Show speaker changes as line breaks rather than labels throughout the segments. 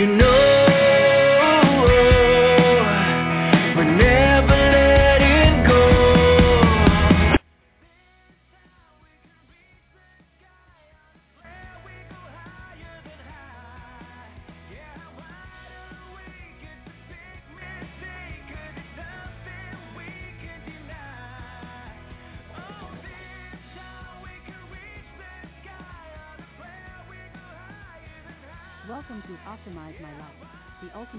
you know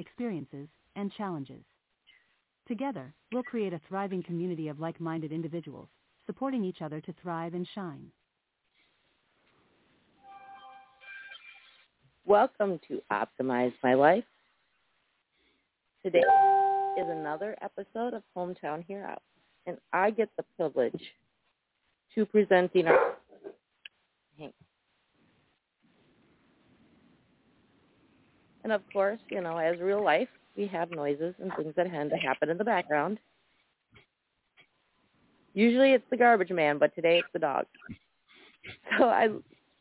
experiences, and challenges. Together, we'll create a thriving community of like-minded individuals, supporting each other to thrive and shine.
Welcome to Optimize My Life. Today is another episode of Hometown Hero, and I get the privilege to presenting our And of course, you know, as real life, we have noises and things that tend to happen in the background. Usually it's the garbage man, but today it's the dog. So I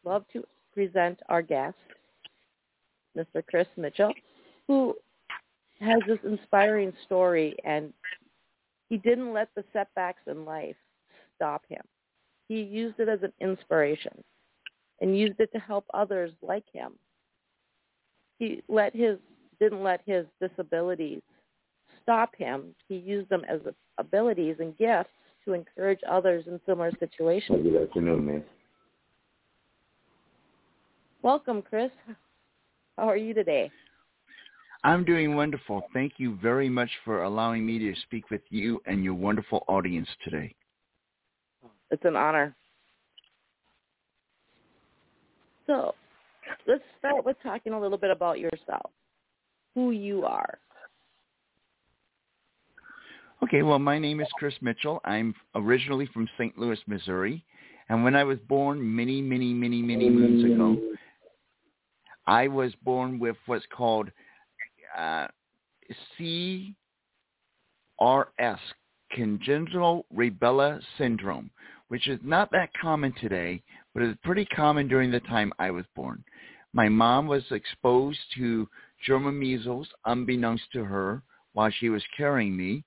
love to present our guest, Mr. Chris Mitchell, who has this inspiring story and he didn't let the setbacks in life stop him. He used it as an inspiration and used it to help others like him. He let his didn't let his disabilities stop him. He used them as abilities and gifts to encourage others in similar situations.
Good afternoon, man.
Welcome, Chris. How are you today?
I'm doing wonderful. Thank you very much for allowing me to speak with you and your wonderful audience today.
It's an honor. So, let's start with talking a little bit about yourself, who you are.
Okay, well, my name is Chris Mitchell. I'm originally from St. Louis, Missouri. And when I was born many, many, many, many moons ago, I was born with what's called uh, CRS, congenital rubella syndrome, which is not that common today, but it's pretty common during the time I was born. My mom was exposed to German measles unbeknownst to her while she was carrying me,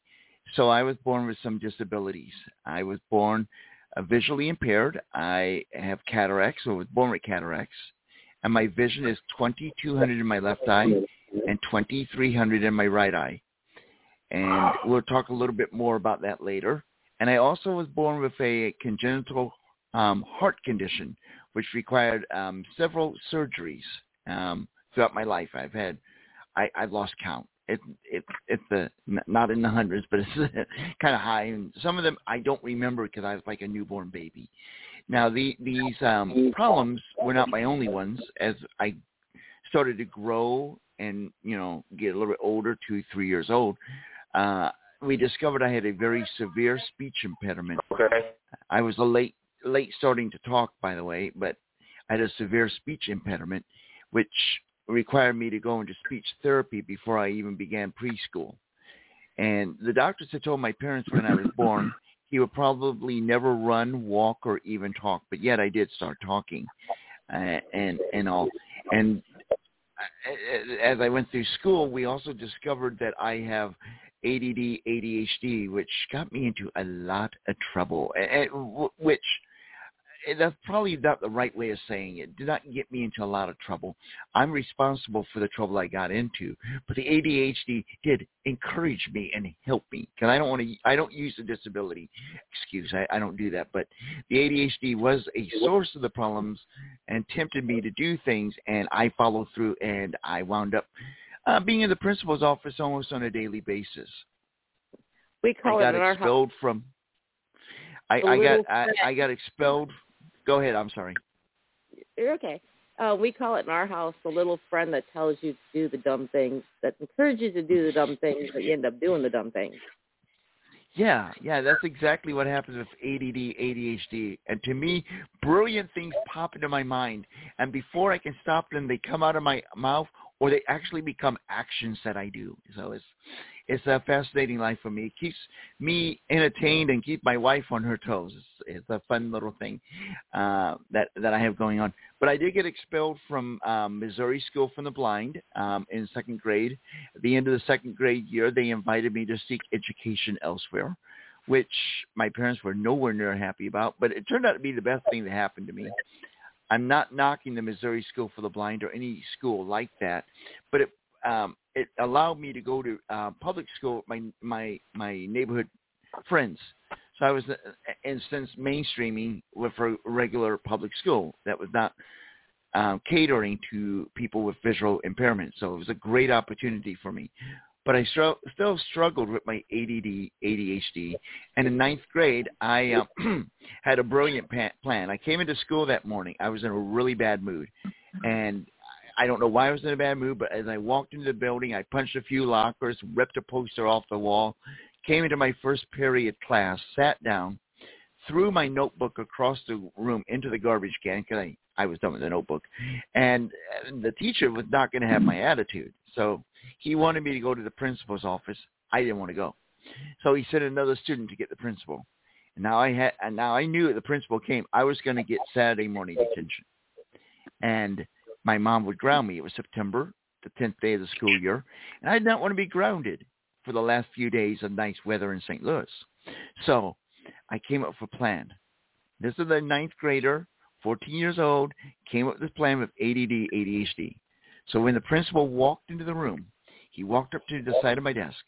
so I was born with some disabilities. I was born uh, visually impaired. I have cataracts, so I was born with cataracts, and my vision is 2200 in my left eye and 2300 in my right eye. And we'll talk a little bit more about that later. And I also was born with a congenital um, heart condition, which required um, several surgeries um, throughout my life. I've had, I, I've lost count. It, it, it's the not in the hundreds, but it's kind of high. And some of them I don't remember because I was like a newborn baby. Now the, these um, problems were not my only ones. As I started to grow and you know get a little bit older, two, three years old, uh, we discovered I had a very severe speech impediment.
Okay.
I was a late late starting to talk, by the way, but I had a severe speech impediment, which required me to go into speech therapy before I even began preschool. And the doctors had told my parents when I was born he would probably never run, walk, or even talk, but yet I did start talking, uh, and and all. And as I went through school, we also discovered that I have ADD, ADHD, which got me into a lot of trouble, which that's probably not the right way of saying it. Did not get me into a lot of trouble. I'm responsible for the trouble I got into, but the ADHD did encourage me and help me. Because I don't want to, I don't use the disability excuse. I, I don't do that. But the ADHD was a source of the problems and tempted me to do things, and I followed through, and I wound up uh, being in the principal's office almost on a daily basis.
We call
I got
it our
expelled
house.
from. I, I got I. I got expelled. Go ahead. I'm sorry.
You're okay. uh, we call it in our house the little friend that tells you to do the dumb things, that encourages you to do the dumb things, but you end up doing the dumb things.
Yeah, yeah, that's exactly what happens with ADD, ADHD. And to me, brilliant things pop into my mind, and before I can stop them, they come out of my mouth, or they actually become actions that I do. So it's it's a fascinating life for me. It keeps me entertained and keep my wife on her toes. It's, it's a fun little thing uh, that that I have going on. But I did get expelled from um, Missouri School for the Blind um, in second grade. At the end of the second grade year, they invited me to seek education elsewhere, which my parents were nowhere near happy about. But it turned out to be the best thing that happened to me. I'm not knocking the Missouri School for the Blind or any school like that, but it um, it allowed me to go to uh, public school with my my my neighborhood friends. So I was, uh, in a sense, mainstreaming with a regular public school that was not um, catering to people with visual impairment. So it was a great opportunity for me. But I str- still struggled with my ADD, ADHD. And in ninth grade, I uh, had a brilliant pa- plan. I came into school that morning. I was in a really bad mood. And I don't know why I was in a bad mood, but as I walked into the building, I punched a few lockers, ripped a poster off the wall, came into my first period class, sat down, threw my notebook across the room into the garbage can because I, I was done with the notebook. And the teacher was not going to have my attitude. So he wanted me to go to the principal's office. I didn't want to go. So he sent another student to get the principal. And now I had, and now I knew the principal came, I was going to get Saturday morning detention. And my mom would hmm. ground me. It was September, the 10th day of the school year, and I did not want to be grounded for the last few days of nice weather in St. Louis. So I came up with a plan. This is a ninth grader, 14 years old, came up with this plan with ADD, ADHD. So when the principal walked into the room, he walked up to the side of my desk.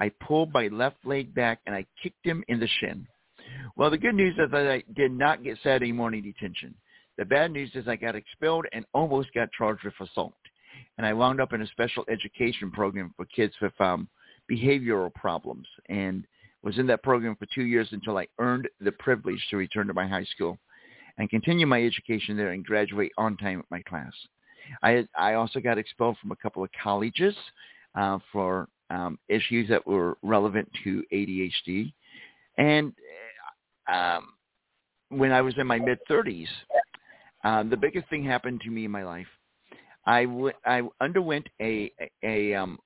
I pulled my left leg back and I kicked him in the shin. Well, the good news is that I did not get Saturday morning detention. The bad news is I got expelled and almost got charged with assault. And I wound up in a special education program for kids with um, behavioral problems and was in that program for two years until I earned the privilege to return to my high school and continue my education there and graduate on time with my class. I, I also got expelled from a couple of colleges uh, for um, issues that were relevant to ADHD. And um, when I was in my mid-30s, um, the biggest thing happened to me in my life. I, w- I underwent a, a, a um,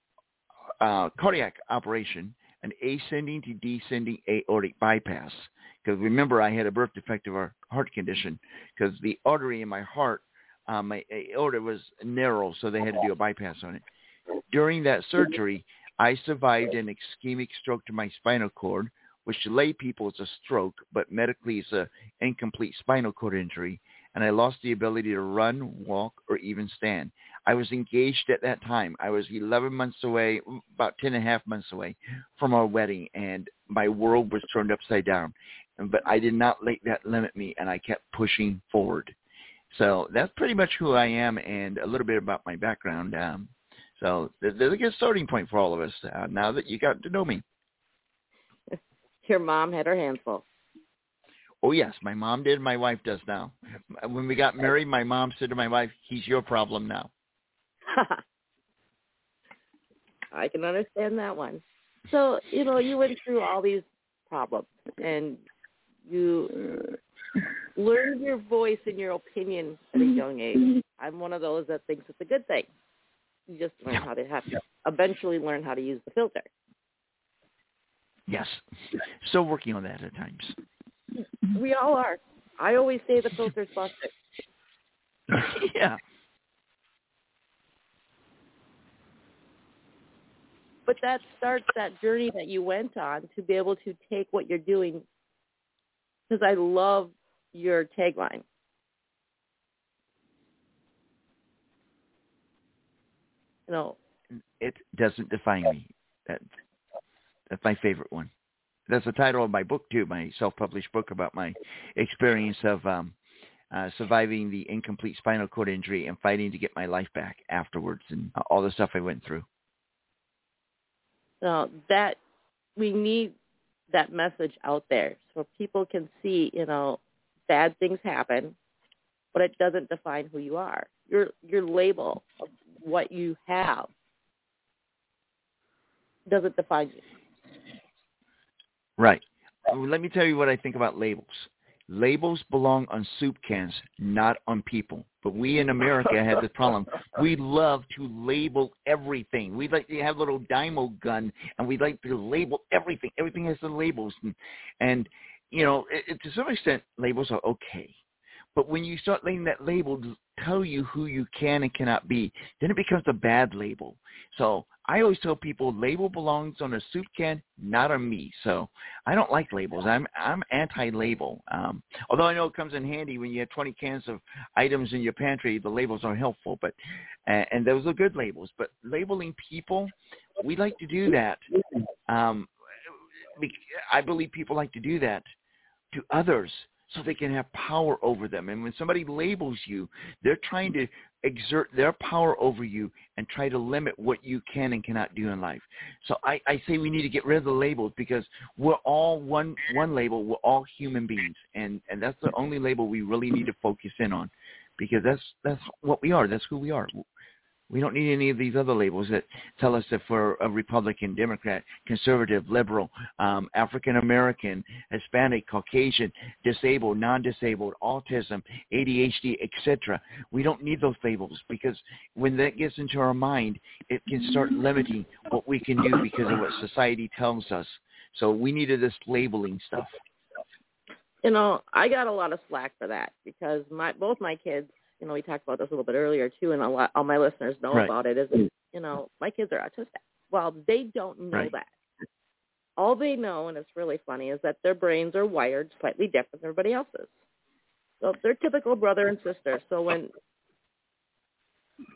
uh, cardiac operation, an ascending to descending aortic bypass. Because remember, I had a birth defect of defective heart condition because the artery in my heart, um, my aorta was narrow, so they had to do a bypass on it. During that surgery, I survived an ischemic stroke to my spinal cord, which to lay people is a stroke, but medically it's an incomplete spinal cord injury and I lost the ability to run, walk, or even stand. I was engaged at that time. I was 11 months away, about 10 and a half months away from our wedding, and my world was turned upside down. But I did not let that limit me, and I kept pushing forward. So that's pretty much who I am and a little bit about my background. Um, so there's a good starting point for all of us uh, now that you got to know me.
Your mom had her hands full.
Oh yes, my mom did. My wife does now. When we got married, my mom said to my wife, "He's your problem now."
I can understand that one. So you know, you went through all these problems, and you learned your voice and your opinion at a mm-hmm. young age. I'm one of those that thinks it's a good thing. You just learn how to have to eventually learn how to use the filter.
Yes, still working on that at times. Mm-hmm.
We all are. I always say the filter's busted.
yeah.
But that starts that journey that you went on to be able to take what you're doing. Because I love your tagline. You know,
it doesn't define me. That that's my favorite one that's the title of my book too, my self-published book about my experience of um, uh, surviving the incomplete spinal cord injury and fighting to get my life back afterwards, and all the stuff I went through.
So that we need that message out there so people can see, you know, bad things happen, but it doesn't define who you are. Your your label of what you have doesn't define you.
Right. Uh, let me tell you what I think about labels. Labels belong on soup cans, not on people. But we in America have this problem. We love to label everything. We like to have a little dymo gun, and we like to label everything. Everything has the labels, and, and you know, it, it, to some extent, labels are okay. But when you start letting that label tell you who you can and cannot be, then it becomes a bad label. So I always tell people label belongs on a soup can, not on me. So I don't like labels. I'm I'm anti-label. Um, although I know it comes in handy when you have 20 cans of items in your pantry, the labels are helpful. But uh, and those are good labels. But labeling people, we like to do that. Um, I believe people like to do that to others so they can have power over them. And when somebody labels you, they're trying to exert their power over you and try to limit what you can and cannot do in life. So I, I say we need to get rid of the labels because we're all one one label. We're all human beings, and and that's the only label we really need to focus in on, because that's that's what we are. That's who we are. We don't need any of these other labels that tell us if we're a Republican, Democrat, conservative, liberal, um, African American, Hispanic, Caucasian, disabled, non-disabled, autism, ADHD, etc. We don't need those labels because when that gets into our mind, it can start limiting what we can do because of what society tells us. So we needed this labeling stuff.
You know, I got a lot of slack for that because my both my kids you know, we talked about this a little bit earlier too, and a lot all my listeners know
right.
about it. Is you know, my kids are autistic. Well, they don't know
right.
that. All they know, and it's really funny, is that their brains are wired slightly different than everybody else's. So they're typical brother and sister. So when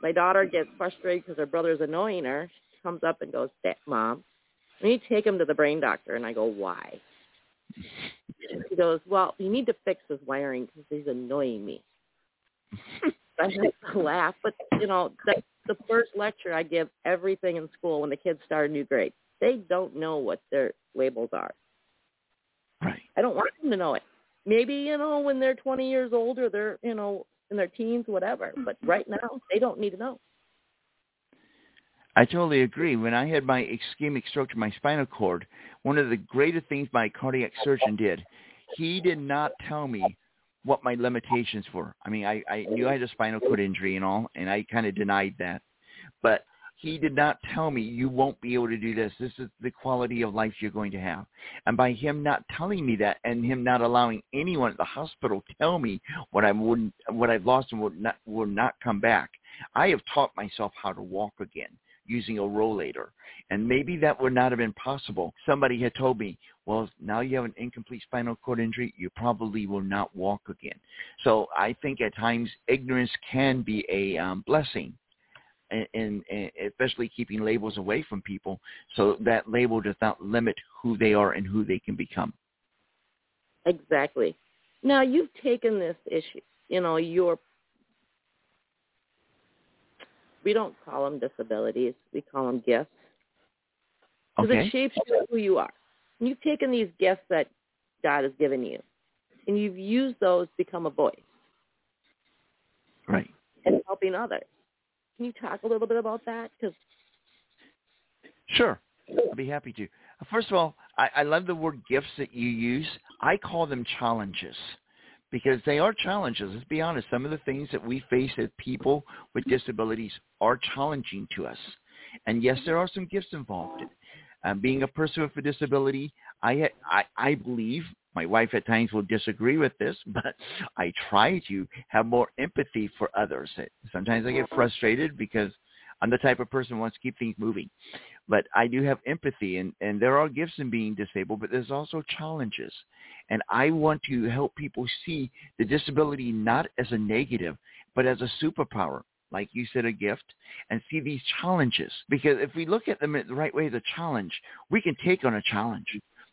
my daughter gets frustrated because her brother's annoying her, she comes up and goes, "Mom, I need to take him to the brain doctor." And I go, "Why?" She goes, "Well, you need to fix his wiring because he's annoying me." I have to laugh, but you know, that's the first lecture I give everything in school when the kids start a new grade. They don't know what their labels are.
Right.
I don't want them to know it. Maybe you know when they're 20 years old or they're you know in their teens, whatever. But right now, they don't need to know.
I totally agree. When I had my ischemic stroke to my spinal cord, one of the greatest things my cardiac surgeon did, he did not tell me what my limitations were. I mean, I, I knew I had a spinal cord injury and all, and I kind of denied that. But he did not tell me you won't be able to do this. This is the quality of life you're going to have. And by him not telling me that, and him not allowing anyone at the hospital tell me what I wouldn't, what I've lost and would not will not come back, I have taught myself how to walk again using a rollator. And maybe that would not have been possible. Somebody had told me, well, now you have an incomplete spinal cord injury, you probably will not walk again. So I think at times ignorance can be a um, blessing. And, and, especially keeping labels away from people so that label does not limit who they are and who they can become.
Exactly. Now you've taken this issue, you know, your we don't call them disabilities. We call them gifts. Because
Okay.
it shapes you who you are. And you've taken these gifts that God has given you, and you've used those to become a voice
Right.
and helping others. Can you talk a little bit about that? Because
Sure. I'll be happy to. First of all, I, I love the word gifts that you use. I call them challenges because they are challenges. Let's be honest. Some of the things that we face as people with disabilities are challenging to us. And yes, there are some gifts involved. Um, being a person with a disability, I, I, I believe my wife at times will disagree with this, but I try to have more empathy for others. Sometimes I get frustrated because I'm the type of person who wants to keep things moving. But I do have empathy, and, and there are gifts in being disabled, but there's also challenges. And I want to help people see the disability not as a negative, but as a superpower, like you said, a gift, and see these challenges. Because if we look at them the right way as a challenge, we can take on a challenge.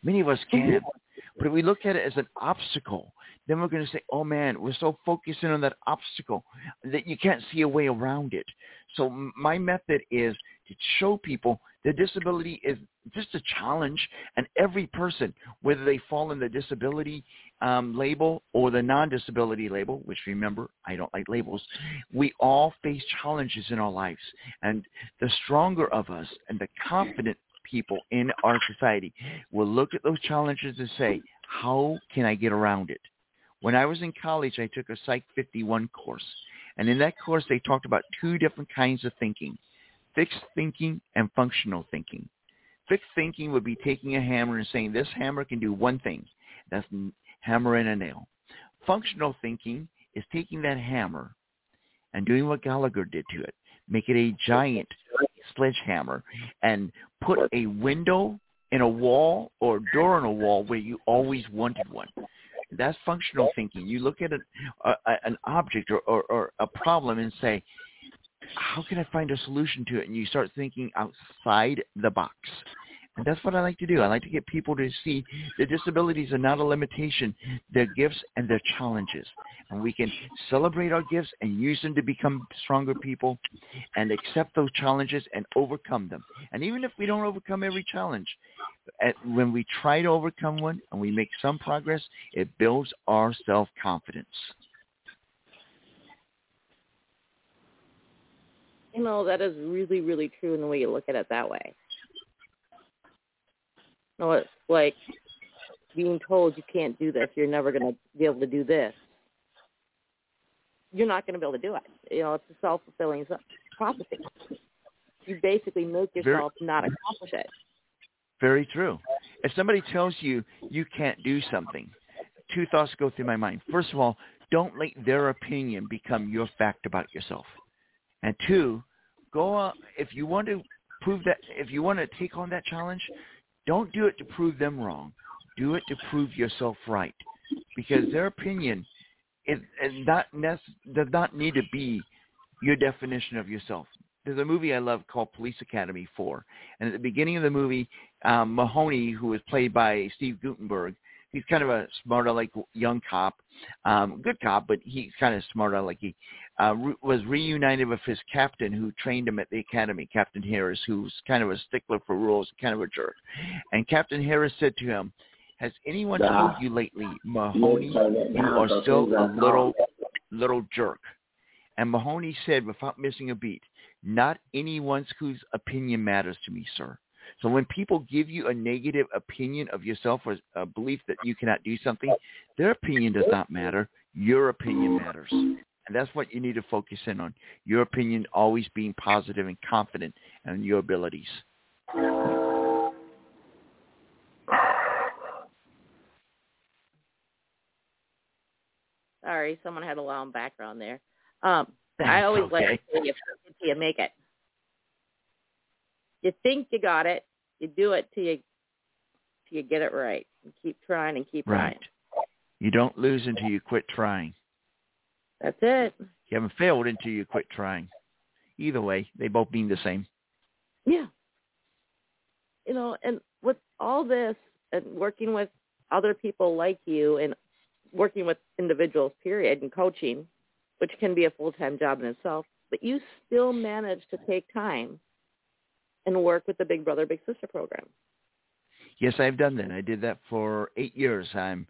Many of us can. Mm-hmm. But if we look at it as an obstacle, then we're going to say, oh man, we're so focused in on that obstacle that you can't see a way around it. So my method is to show people The disability is just a challenge, and every person, whether they fall in the disability um, label or the non-disability label, which remember, I don't like labels, we all face challenges in our lives. And the stronger of us and the confident people in our society will look at those challenges and say, how can I get around it? When I was in college, I took a Psych 51 course. And in that course, they talked about two different kinds of thinking fixed thinking and functional thinking. Fixed thinking would be taking a hammer and saying this hammer can do one thing. That's hammer in a nail. Functional thinking is taking that hammer and doing what Gallagher did to it. Make it a giant sledgehammer and put a window in a wall or door in a wall where you always wanted one. That's functional thinking. You look at an, a, an object or, or, or a problem and say, how can I find a solution to it? And you start thinking outside the box. And that's what I like to do. I like to get people to see that disabilities are not a limitation. They're gifts and they're challenges. And we can celebrate our gifts and use them to become stronger people and accept those challenges and overcome them. And even if we don't overcome every challenge, when we try to overcome one and we make some progress, it builds our self-confidence.
You know, that is really, really true in the way you look at it that way. Know, it's like being told you can't do this, you're never going to be able to do this. You're not going to be able to do it. You know, it's a self-fulfilling prophecy. You basically make yourself Very, not accomplish it.
Very true. If somebody tells you you can't do something, two thoughts go through my mind. First of all, don't let their opinion become your fact about yourself. And two, go on, if you want to prove that, if you want to take on that challenge, don't do it to prove them wrong. Do it to prove yourself right, because their opinion is, is not does not need to be your definition of yourself. There's a movie I love called Police Academy 4, and at the beginning of the movie, um, Mahoney, who was played by Steve Guttenberg, he's kind of a smart like young cop, um, good cop, but he's kind of smart alecky. Uh, re- was reunited with his captain who trained him at the academy, Captain Harris, who's kind of a stickler for rules, kind of a jerk. And Captain Harris said to him, "Has anyone told you lately, Mahoney, you are still a little little jerk?" And Mahoney said, without missing a beat, "Not anyone's whose opinion matters to me, sir." So when people give you a negative opinion of yourself or a belief that you cannot do something, their opinion does not matter. Your opinion matters. And that's what you need to focus in on. Your opinion always being positive and confident in your abilities.
Sorry, someone had a loud background there. Um, I always okay. like to you till you make it. You think you got it, you do it till you till you get it right. And keep trying and keep
right.
trying.
You don't lose until you quit trying.
That's it.
You haven't failed until you quit trying. Either way, they both mean the same.
Yeah. You know, and with all this and working with other people like you and working with individuals, period, and coaching, which can be a full-time job in itself, but you still manage to take time and work with the Big Brother Big Sister program.
Yes, I've done that. I did that for eight years. I'm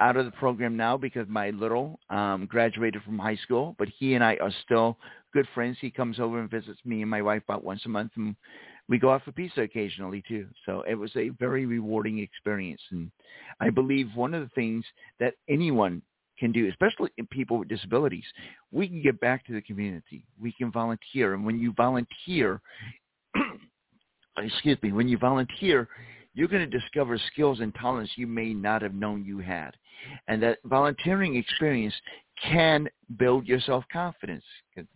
out of the program now because my little um, graduated from high school, but he and I are still good friends. He comes over and visits me and my wife about once a month, and we go out for pizza occasionally too. So it was a very rewarding experience, and I believe one of the things that anyone can do, especially people with disabilities, we can get back to the community. We can volunteer, and when you volunteer, excuse me, when you volunteer, you're going to discover skills and talents you may not have known you had. And that volunteering experience can build your self-confidence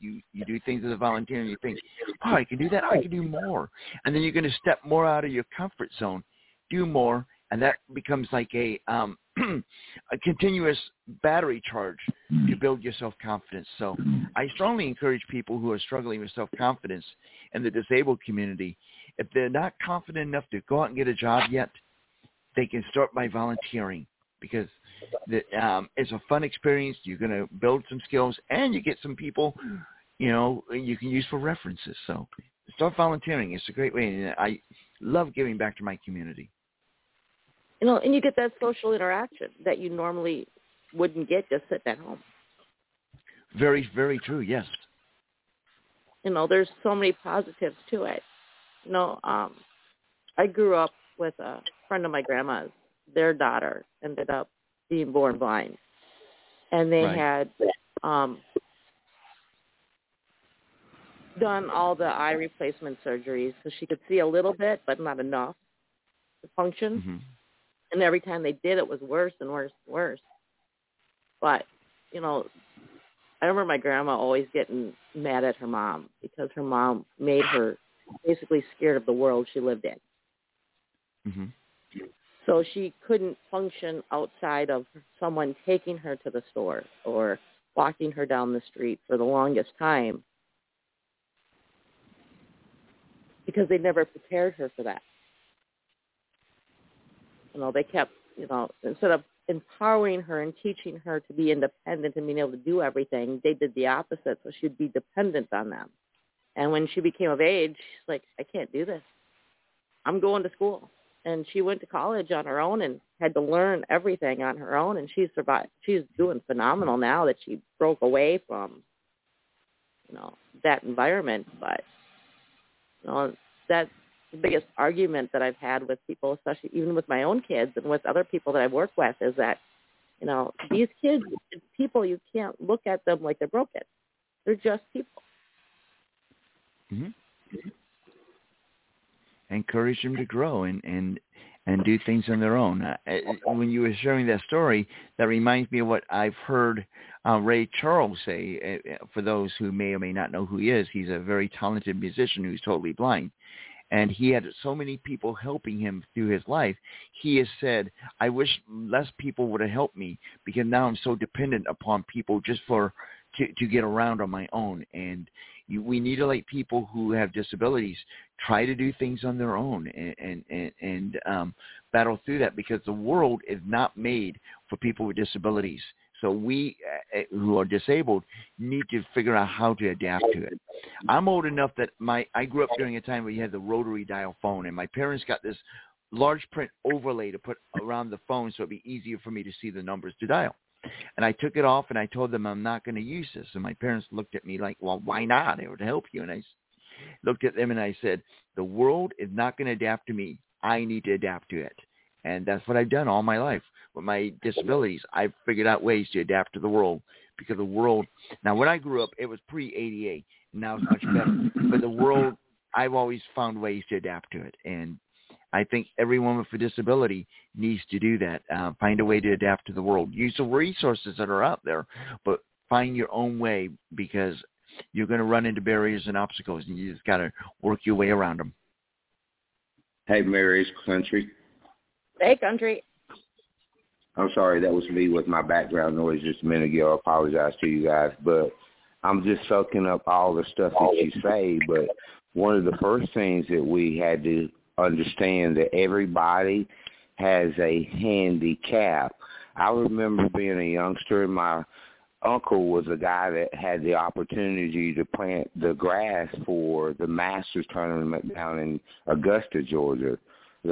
you, you do things as a volunteer and you think, oh, I can do that. I can do more. And then you're going to step more out of your comfort zone, do more, and that becomes like a, um, a continuous battery charge to build your self-confidence. So I strongly encourage people who are struggling with self-confidence in the disabled community if they're not confident enough to go out and get a job yet, they can start by volunteering because the, um, it's a fun experience. You're going to build some skills, and you get some people, you know, you can use for references. So start volunteering. It's a great way, and I love giving back to my community.
You know, and you get that social interaction that you normally wouldn't get just sitting at home.
Very, very true. Yes.
You know, there's so many positives to it. You know, um, I grew up with a friend of my grandma's. Their daughter ended up being born blind, and they
Right.
had um, done all the eye replacement surgeries so she could see a little bit, but not enough to function.
hmm
And every time they did, it was worse and worse and worse. But you know, I remember my grandma always getting mad at her mom because her mom made her basically scared of the world she lived in.
hmm
So she couldn't function outside of someone taking her to the store or walking her down the street for the longest time because they never prepared her for that. You know, they kept, you know, instead of empowering her and teaching her to be independent and being able to do everything, they did the opposite. So she'd be dependent on them. And when she became of age, she's like, I can't do this. I'm going to school. And she went to college on her own and had to learn everything on her own. And she's survived. She's doing phenomenal now that she broke away from, you know, that environment. But, you know, that's the biggest argument that I've had with people, especially even with my own kids and with other people that I've worked with, is that, you know, these kids, people, you can't look at them like they're broken. They're just people.
hmm Encourage them to grow and and and do things on their own. Uh, uh, when you were sharing that story, that reminds me of what I've heard uh, Ray Charles say. Uh, for those who may or may not know who he is, he's a very talented musician who's totally blind. And he had so many people helping him through his life. He has said, I wish less people would have helped me because now I'm so dependent upon people just for to, to get around on my own. And you, we need to let people who have disabilities try to do things on their own and and and, um, battle through that because the world is not made for people with disabilities. So we uh, who are disabled need to figure out how to adapt to it. I'm old enough that my I grew up during a time where you had the rotary dial phone, and my parents got this large print overlay to put around the phone so it'd be easier for me to see the numbers to dial. And I took it off and I told them I'm not going to use this. And my parents looked at me like, well, why not? It would help you. And I looked at them and I said, the world is not going to adapt to me. I need to adapt to it. And that's what I've done all my life. With my disabilities, I've figured out ways to adapt to the world because the world, now when I grew up, it was pre-ADA. Now it's much better. But the world, I've always found ways to adapt to it. And I think everyone with a disability needs to do that. Uh, find a way to adapt to the world. Use the resources that are out there, but find your own way because you're going to run into barriers and obstacles, and you just got to work your way around them.
Hey, Mary's Country.
Hey, country.
I'm sorry that was me with my background noise just a minute ago. I apologize to you guys, but I'm just soaking up all the stuff that you say. But one of the first things that we had to understand that everybody has a handicap. I remember being a youngster and my uncle was a guy that had the opportunity to plant the grass for the Masters tournament down in Augusta, Georgia,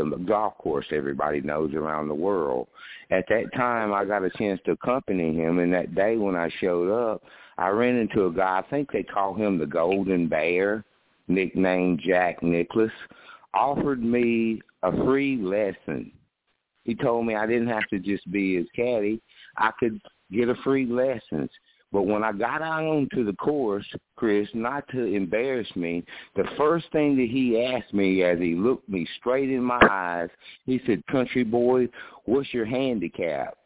the golf course everybody knows around the world. At that time, I got a chance to accompany him, and that day when I showed up, I ran into a guy. I think they call him the Golden Bear, nicknamed Jack Nicklaus. Offered me a free lesson. He told me I didn't have to just be his caddy. I could get a free lessons. But when I got onto the course, Chris, not to embarrass me, the first thing that he asked me as he looked me straight in my eyes, he said, "Country boy, what's your handicap?"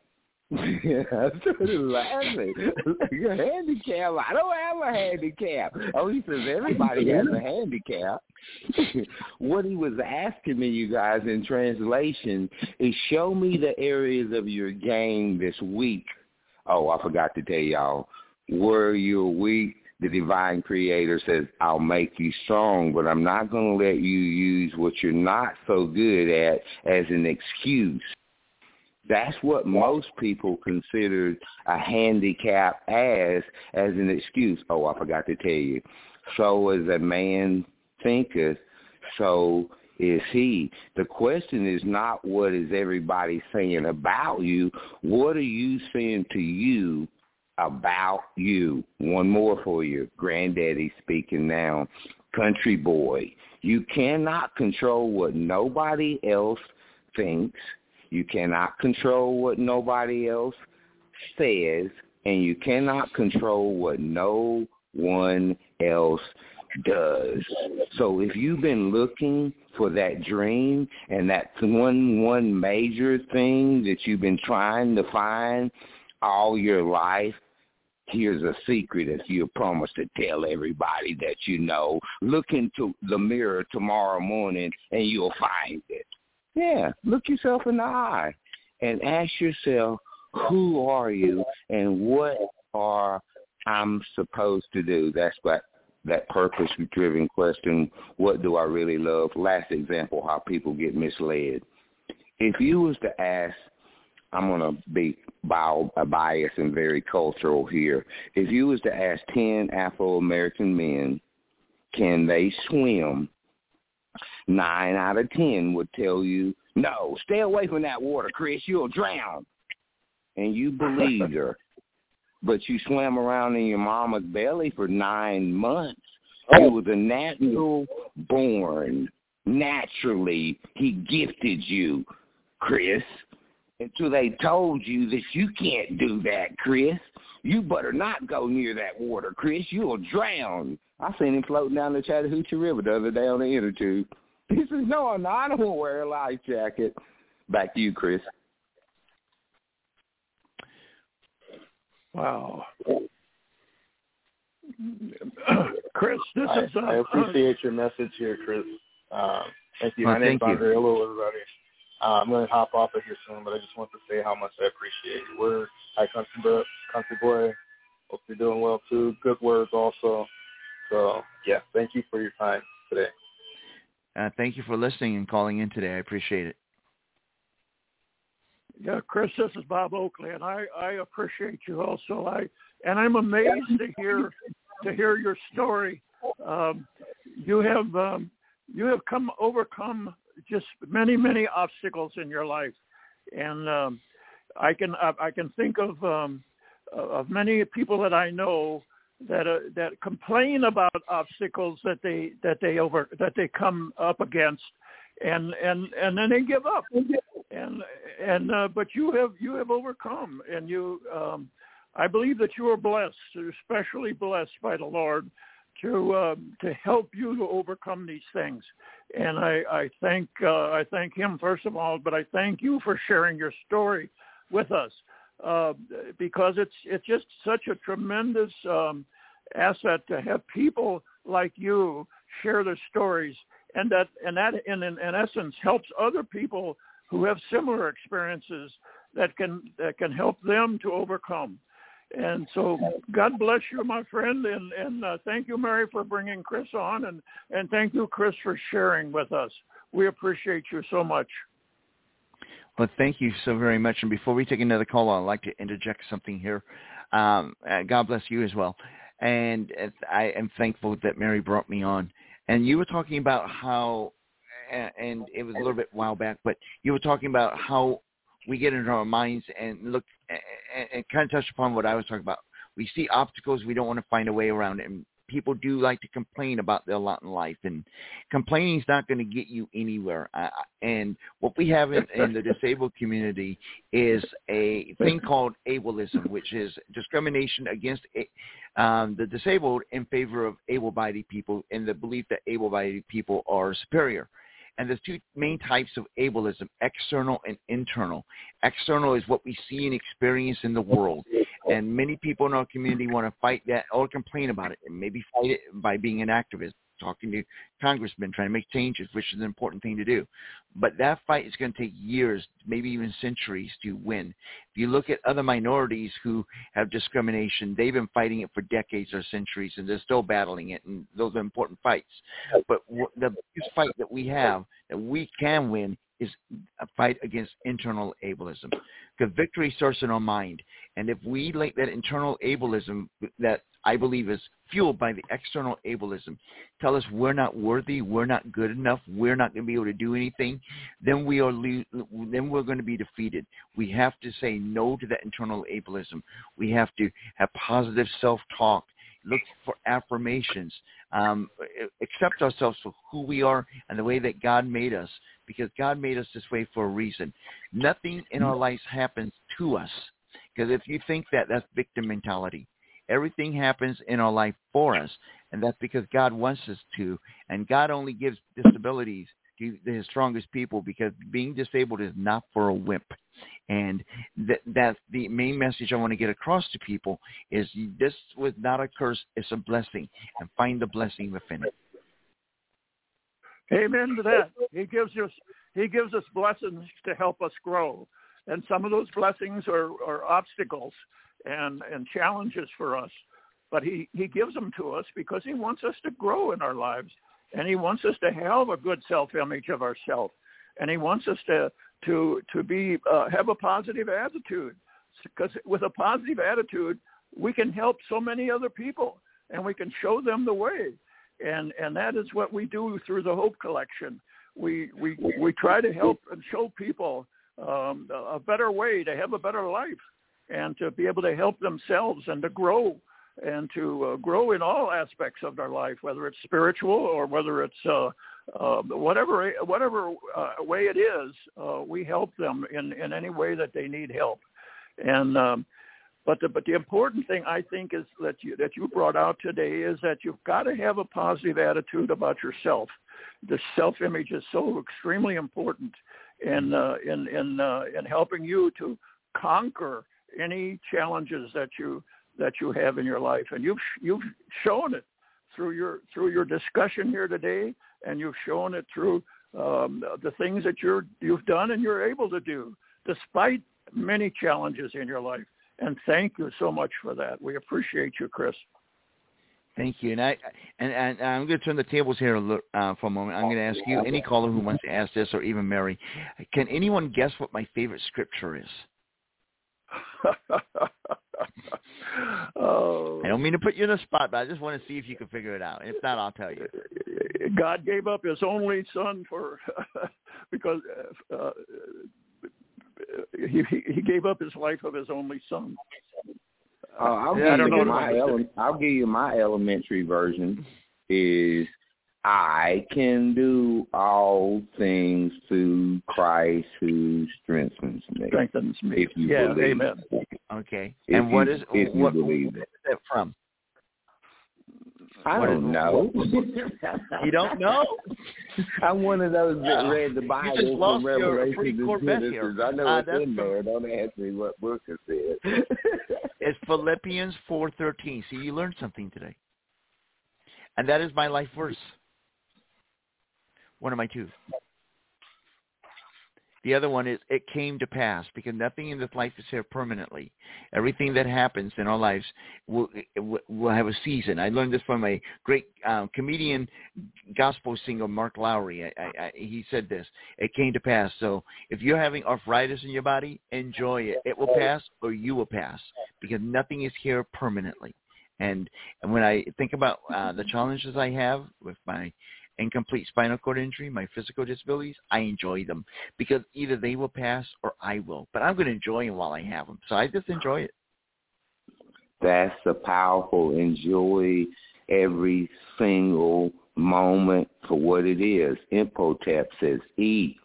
I started laughing. Your handicap? I don't have a handicap. Oh, he says everybody has a handicap. what he was asking me, you guys, in translation, is show me the areas of your game this week. Oh, I forgot to tell y'all, where you're weak, the divine creator says, I'll make you strong, but I'm not going to let you use what you're not so good at as an excuse. That's what most people consider a handicap as, as an excuse. Oh, I forgot to tell you. So as a man, thinketh, so is he. The question is not what is everybody saying about you. What are you saying to you about you? One more for you. Granddaddy speaking now. Country boy. You cannot control what nobody else thinks. You cannot control what nobody else says. And you cannot control what no one else does. So if you've been looking for that dream and that one one major thing that you've been trying to find all your life, here's a secret if you promise to tell everybody that you know. Look into the mirror tomorrow morning and you'll find it. Yeah, look yourself in the eye and ask yourself, who are you and what are I'm supposed to do? That's what that purpose-driven question, what do I really love? Last example, how people get misled. If you was to ask, I'm going to be uh, biased and very cultural here. If you was to ask 10 Afro-American men, can they swim? Nine out of 10 would tell you, no, stay away from that water, Chris. You'll drown. And you believed her but you swam around in your mama's belly for nine months. Oh. You was a natural born. Naturally, he gifted you, Chris. Until they told you that you can't do that, Chris. You better not go near that water, Chris. You'll drown. I seen him floating down the Chattahoochee River the other day on the inner tube. He says, no, not. I don't want to wear a life jacket. Back to you, Chris.
Wow. Chris, this
I,
is. Uh,
I appreciate your message here, Chris. Uh, thank you.
Well,
My
thank you.
Andre. Hello, everybody. Uh, I'm going to hop off of here soon, but I just want to say how much I appreciate your words. Hi, country, bro, country boy. Hope you're doing well too. Good words also. So yeah, thank you for your time today.
Uh, thank you for listening and calling in today. I appreciate it.
Yeah, Chris, this is Bob Oakley, and I, I appreciate you also. I and I'm amazed to hear to hear your story. Um, you have um, you have come overcome just many many obstacles in your life, and um, I can I, I can think of um, of many people that I know that uh, that complain about obstacles that they that they over that they come up against, and and and then they give up. And and uh, but you have you have overcome and you um i believe that you are blessed especially blessed by the lord to um to help you to overcome these things. And i i thank uh, i thank him first of all but i thank you for sharing your story with us uh, because it's it's just such a tremendous um asset to have people like you share their stories and that and that in, in, in essence helps other people who have similar experiences that can that can help them to overcome. And so, God bless you, my friend, and and uh, thank you, Mary, for bringing Chris on, and and thank you, Chris, for sharing with us. We appreciate you so much.
Well, thank you so very much. And before we take another call, I'd like to interject something here. Um, uh, God bless you as well. And uh, I am thankful that Mary brought me on. And you were talking about how, and it was a little bit while back, but you were talking about how we get into our minds and look and, and kind of touch upon what I was talking about. We see obstacles, we don't want to find a way around. And people do like to complain about their lot in life, and complaining is not going to get you anywhere. And what we have in, in the disabled community is a thing called ableism, which is discrimination against um, the disabled in favor of able-bodied people, and the belief that able-bodied people are superior. And there's two main types of ableism, external and internal. External is what we see and experience in the world. And many people in our community want to fight that or complain about it and maybe fight it by being an activist, talking to congressmen, trying to make changes, which is an important thing to do. But that fight is going to take years, maybe even centuries to win. If you look at other minorities who have discrimination, they've been fighting it for decades or centuries, and they're still battling it, and those are important fights. But the biggest fight that we have that we can win is a fight against internal ableism. Because victory starts in our mind. And if we let that internal ableism that I believe is fueled by the external ableism tell us we're not worthy, we're not good enough, we're not going to be able to do anything, then we are then we're going to be defeated. We have to say no to that internal ableism. We have to have positive self-talk look for affirmations, um, accept ourselves for who we are and the way that God made us, because God made us this way for a reason. Nothing in our lives happens to us, because if you think that, that's victim mentality. Everything happens in our life for us, and that's because God wants us to, and God only gives disabilities to his strongest people because being disabled is not for a wimp. And that that's the main message I want to get across to people is this was not a curse, it's a blessing. And find the blessing within it.
Amen to that. He gives us he gives us blessings to help us grow. And some of those blessings are, are obstacles and, and challenges for us. But he, he gives them to us because he wants us to grow in our lives and he wants us to have a good self-image of ourselves, and he wants us to to to be uh, have a positive attitude, because with a positive attitude, we can help so many other people, and we can show them the way, and and that is what we do through the Hope Collection. We we we try to help and show people um, a better way to have a better life, and to be able to help themselves and to grow and to uh, grow in all aspects of their life, whether it's spiritual or whether it's uh, uh, whatever whatever uh, way it is. Uh, we help them in in any way that they need help, and. Um, but the but the important thing I think is that you that you brought out today is that you've got to have a positive attitude about yourself. The self image is so extremely important in uh, in in uh, in helping you to conquer any challenges that you that you have in your life, and you've you've shown it through your through your discussion here today, and you've shown it through um, the things that you're you've done and you're able to do despite many challenges in your life. And thank you so much for that. We appreciate you, Chris.
Thank you. And I and, and I'm going to turn the tables here uh, for a moment. I'm going to ask you, any caller who wants to ask this, or even Mary, can anyone guess what my favorite scripture is?
oh.
I don't mean to put you in a spot, but I just want to see if you can figure it out. If not, I'll tell you.
God gave up His only Son for because uh, uh, he he gave up His life of His only Son.
Uh, I'll, yeah, give you my ele- I'll give you my elementary version. Is I can do all things through Christ who strengthens me.
Strengthens me.
If you
yeah,
believe.
Amen.
Okay.
If
and
you,
what is
if you
what,
believe
what
it.
is that from?
I don't know.
You don't know?
I'm one of those that read the Bible you
just lost
from
your
Revelation
pretty
to
Corvette
Genesis.
here.
I know
Uh,
it's
that's
in
from-
there. Don't ask me what book it said.
It's Philippians 4:13. See, you learned something today. And that is my life verse. One of my two. The other one is it came to pass because nothing in this life is here permanently. Everything that happens in our lives will, will have a season. I learned this from a great um, comedian, gospel singer, Mark Lowry. I, I, I, he said this: "It came to pass." So if you're having arthritis in your body, enjoy it. It will pass, or you will pass, because nothing is here permanently. And and when I think about uh, the challenges I have with my incomplete spinal cord injury, my physical disabilities, I enjoy them because either they will pass or I will. But I'm going to enjoy them while I have them. So I just enjoy it.
That's the powerful. Enjoy every single moment for what it is. Imhotep says, eat,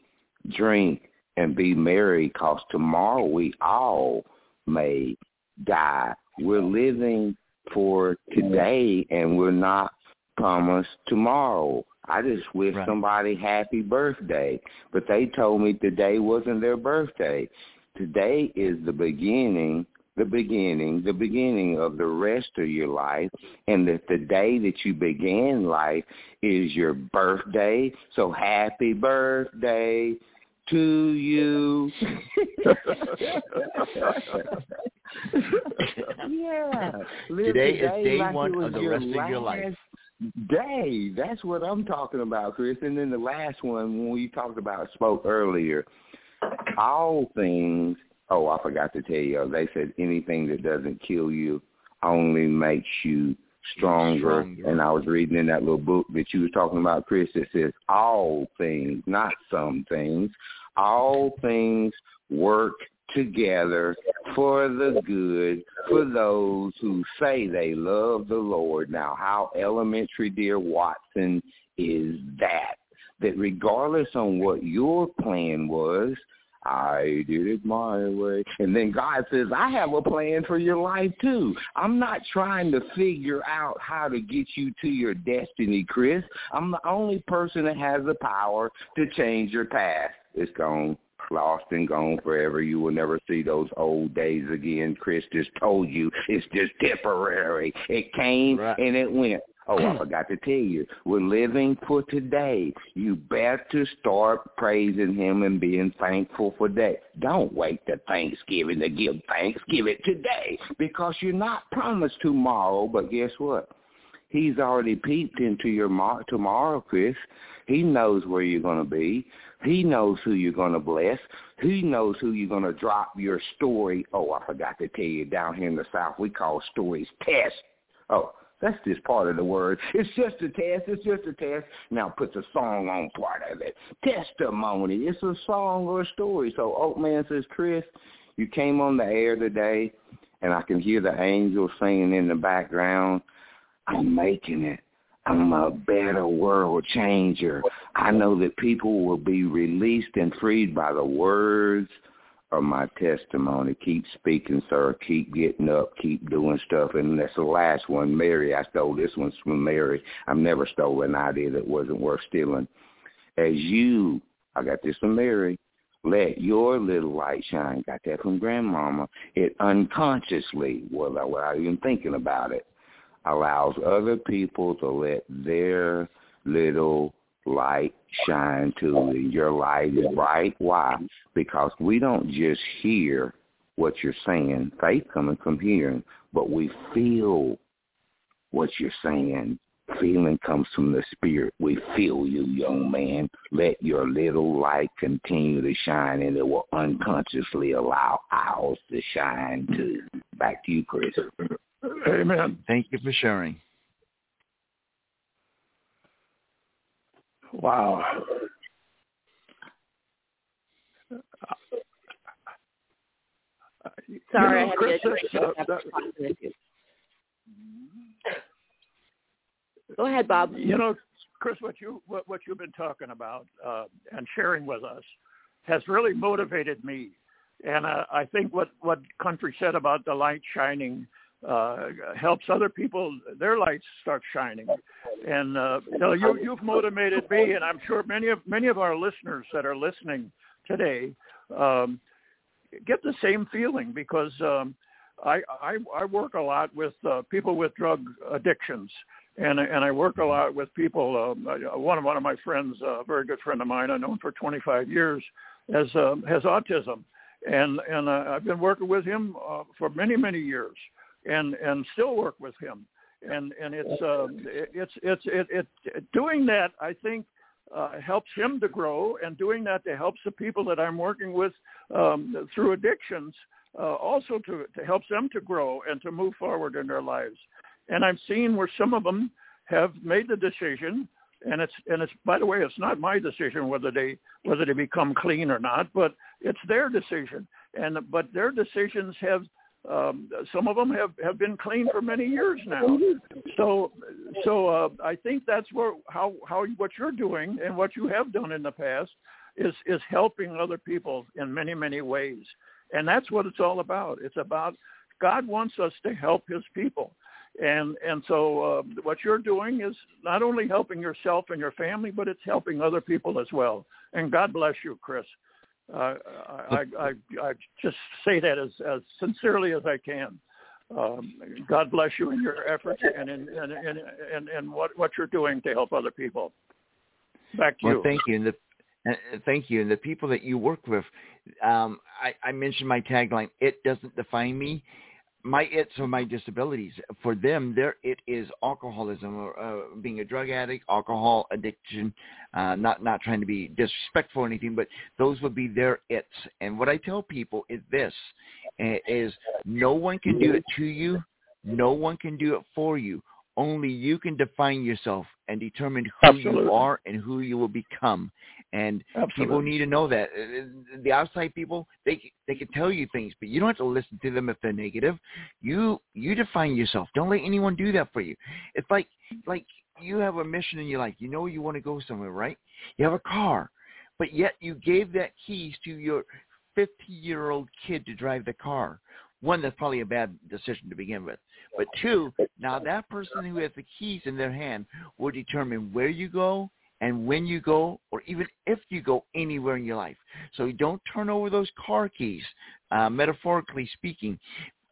drink, and be merry, because tomorrow we all may die. We're living for today, and we're not promised tomorrow. I just wish
Right.
somebody happy birthday, but they told me today wasn't their birthday. Today is the beginning, the beginning, the beginning of the rest of your life, and that the day that you began life is your birthday. So happy birthday to you. yeah. Live
Today is day
like
one of the rest of your life.
Day. That's what I'm talking about, Chris. And then the last one, when we talked about spoke earlier, all things. Oh, I forgot to tell you. They said anything that doesn't kill you only makes you stronger.
Stronger.
And I was reading in that little book that you were talking about, Chris. It says all things, not some things. All things work together for the good for those who say they love the Lord. Now, how elementary, dear Watson, is that? That regardless on what your plan was, I did it my way. And then God says, I have a plan for your life too. I'm not trying to figure out how to get you to your destiny, Chris. I'm the only person that has the power to change your past. It's gone lost and gone forever. You will never see those old days again. Chris just told you it's just temporary. It came
Right.
and it went. Oh, I forgot to tell you, we're living for today. You better start praising him and being thankful for that. Don't wait to Thanksgiving to give thanks. Give it today because you're not promised tomorrow. But guess what? He's already peeped into your tomorrow, Chris. He knows where you're going to be. He knows who you're going to bless. He knows who you're going to drop your story. Oh, I forgot to tell you, down here in the South, we call stories test. Oh, that's just part of the word. It's just a test. It's just a test. Now put the song on part of it. Testimony. It's a song or a story. So Oakman says, Chris, you came on the air today, and I can hear the angels singing in the background. I'm making it. I'm a better world changer. I know that people will be released and freed by the words of my testimony. Keep speaking, sir. Keep getting up. Keep doing stuff. And that's the last one. Mary, I stole this one from Mary. I've never stolen an idea that wasn't worth stealing. As you, I got this from Mary, let your little light shine. Got that from grandmama. It unconsciously, without, without even thinking about it, allows other people to let their little light shine too. And your light is bright. Why? Because we don't just hear what you're saying. Faith coming from hearing, but we feel what you're saying. Feeling comes from the spirit. We feel you, young man. Let your little light continue to shine, and it will unconsciously allow ours to shine too. Back to you, Chris.
Amen.
Thank you for sharing.
Wow.
Sorry,
You know,
I
Chris,
had to
uh,
have
that-
a talking with you. Go ahead, Bob.
You know, Chris, what you what, what you've been talking about uh, and sharing with us has really motivated me, and uh, I think what what country said about the light shining uh, helps other people their lights start shining, and uh, you know you you've motivated me, and I'm sure many of many of our listeners that are listening today um, get the same feeling because um, I, I I work a lot with uh, people with drug addictions, and and I work a lot with people. Um, one of one of my friends, a very good friend of mine, I've known for 25 years, has um, has autism, and and uh, I've been working with him uh, for many many years, and and still work with him, and and it's uh, it's it's it, it doing that I think uh, helps him to grow, and doing that to helps the people that I'm working with um, through addictions uh, also to, to helps them to grow and to move forward in their lives. And I've seen where some of them have made the decision, and it's and it's by the way, it's not my decision whether they whether they become clean or not, but it's their decision. And but their decisions have um, some of them have, have been clean for many years now. So, so uh, I think that's where how how what you're doing and what you have done in the past is is helping other people in many many ways, and that's what it's all about. It's about God wants us to help His people, and and so uh, what you're doing is not only helping yourself and your family, but it's helping other people as well. And God bless you, Chris. Uh, I, I, I, just say that as, as sincerely as I can. Um, God bless you in your efforts and in and and, and, and what, what you're doing to help other people. Back to
Well,
you.
thank you. And the and thank you. And the people that you work with, um, I, I mentioned my tagline. It doesn't define me. My it's or my disabilities. For them, their it is alcoholism or uh, being a drug addict, alcohol addiction. Uh, not not trying to be disrespectful or anything, but those would be their it's. And what I tell people is this: is no one can do it to you, no one can do it for you. Only you can define yourself and determine who
Absolutely.
you are and who you will become. And
Absolutely.
people need to know that the outside people they they can tell you things, but you don't have to listen to them if they're negative. You you define yourself. Don't let anyone do that for you. It's like like you have a mission in your life. You know you want to go somewhere, right? You have a car, but yet you gave that keys to your 50 year old kid to drive the car. One, that's probably a bad decision to begin with. But two, now that person who has the keys in their hand will determine where you go and when you go, or even if you go anywhere in your life. So don't turn over those car keys, uh, metaphorically speaking.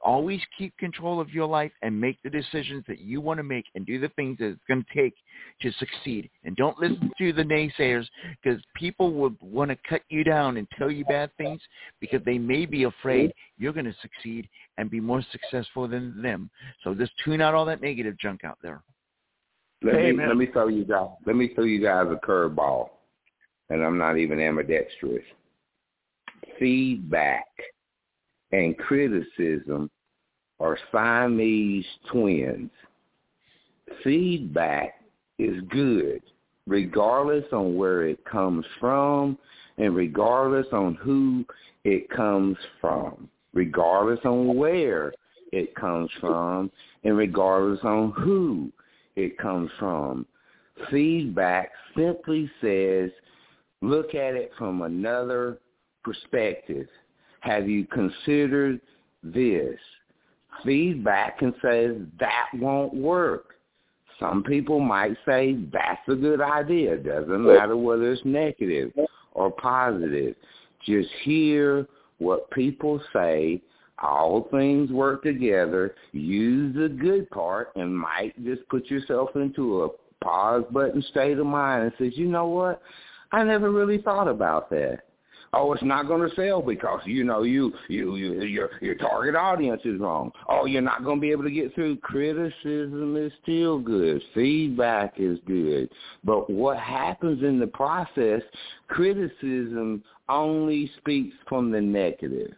Always keep control of your life and make the decisions that you want to make and do the things that it's going to take to succeed. And don't listen to the naysayers because people will want to cut you down and tell you bad things because they may be afraid you're going to succeed and be more successful than them. So just tune out all that negative junk out there.
Let me
Amen.
let me throw you guys let me throw you guys a curveball, and I'm not even ambidextrous. Feedback and criticism are Siamese twins. Feedback is good, regardless on where it comes from, and regardless on who it comes from, regardless on where it comes from, and regardless on who it comes from. Feedback simply says, look at it from another perspective. Have you considered this? Feedback can say that won't work. Some people might say that's a good idea. Doesn't matter whether it's negative or positive. Just hear what people say. All things work together. Use the good part and might just put yourself into a pause button state of mind and says, you know what? I never really thought about that. Oh, it's not going to sell because you know you you, you your your target audience is wrong. Oh, you're not going to be able to get through. Criticism is still good. Feedback is good. But what happens in the process? Criticism only speaks from the negative.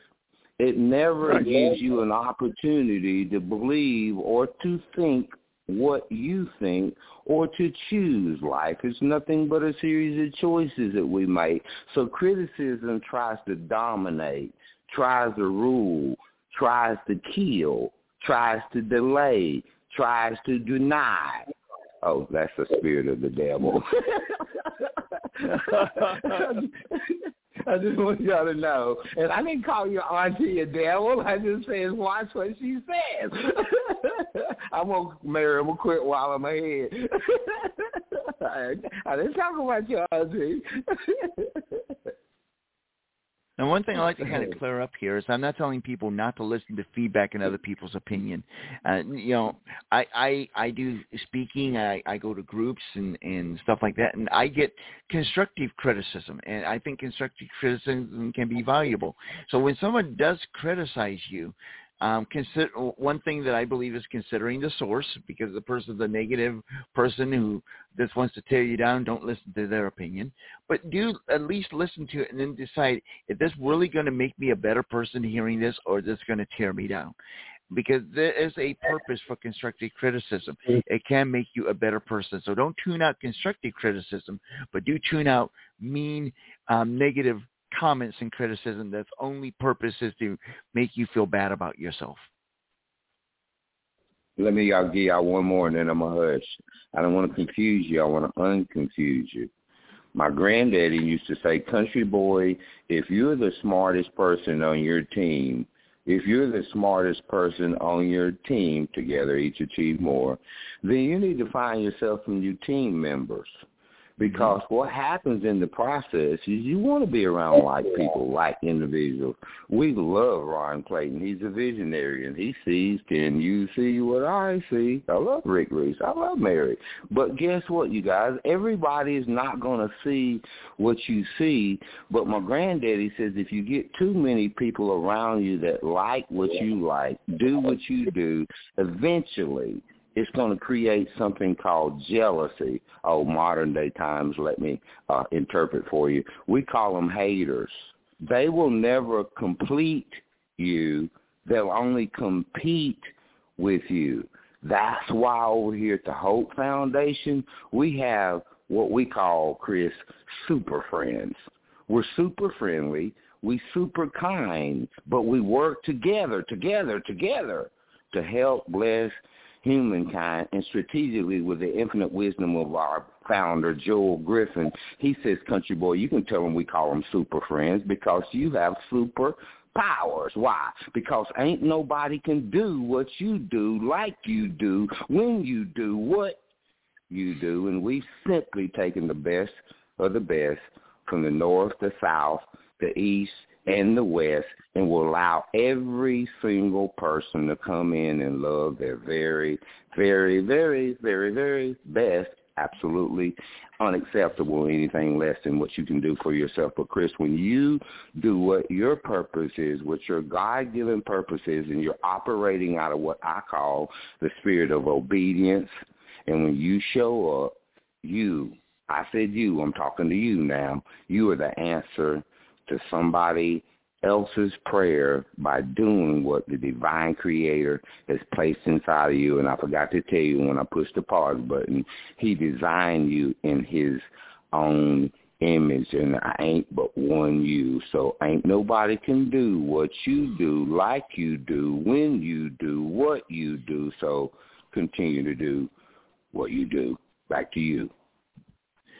It never
Right.
gives you an opportunity to believe or to think what you think or to choose life. It's nothing but a series of choices that we make. So criticism tries to dominate, tries to rule, tries to kill, tries to delay, tries to deny. Oh, that's the spirit of the devil. I just want y'all to know. And I didn't call your auntie a devil. I just said watch what she says. I'm gonna marry him quit while I'm ahead. I, I didn't talk about your auntie.
And one thing I like to kind of clear up here is I'm not telling people not to listen to feedback and other people's opinion. Uh, you know, I, I I do speaking. I, I go to groups and and stuff like that, and I get constructive criticism, and I think constructive criticism can be valuable. So when someone does criticize you, um, consider one thing that I believe is considering the source because the person's a negative person who just wants to tear you down. Don't listen to their opinion, but do at least listen to it and then decide if this really going to make me a better person hearing this, or is this going to tear me down? Because there is a purpose for constructive criticism. It can make you a better person. So don't tune out constructive criticism, but do tune out mean, um, negative comments and criticism that's only purpose is to make you feel bad about yourself.
Let me y'all give y'all one more and then I'm to hush. I don't want to confuse you. I want to unconfuse you. My granddaddy used to say, country boy, if you're the smartest person on your team, if you're the smartest person on your team, together each achieve more, then you need to find yourself some new team members. Mm-hmm. Because what happens in the process is you want to be around like people, like individuals. We love Ron Clayton. He's a visionary, and he sees, can you see what I see? I love Rick Reese. I love Mary. But guess what, you guys? Everybody is not going to see what you see. But my granddaddy says if you get too many people around you that like what you like, do what you do, eventually – it's going to create something called jealousy. Oh, modern day times, let me uh, interpret for you. We call them haters. They will never complete you. They'll only compete with you. That's why over here at the Hope Foundation, we have what we call, Chris, super friends. We're super friendly. We super kind, but we work together, together, together to help bless humankind and strategically with the infinite wisdom of our founder, Joel Griffin, he says, country boy, you can tell them we call them super friends because you have super powers. Why? Because ain't nobody can do what you do like you do when you do what you do. And we've simply taken the best of the best from the north, the south, the east, and the West and will allow every single person to come in and love their very, very, very, very, very best. Absolutely unacceptable anything less than what you can do for yourself. But Chris, when you do what your purpose is, what your God-given purpose is, and you're operating out of what I call the spirit of obedience, and when you show up, you, I said you, I'm talking to you now, you are the answer to somebody else's prayer by doing what the divine creator has placed inside of you. And I forgot to tell you when I pushed the pause button, he designed you in his own image and I ain't but one you. So ain't nobody can do what you do like you do when you do what you do. So continue to do what you do. Back to you.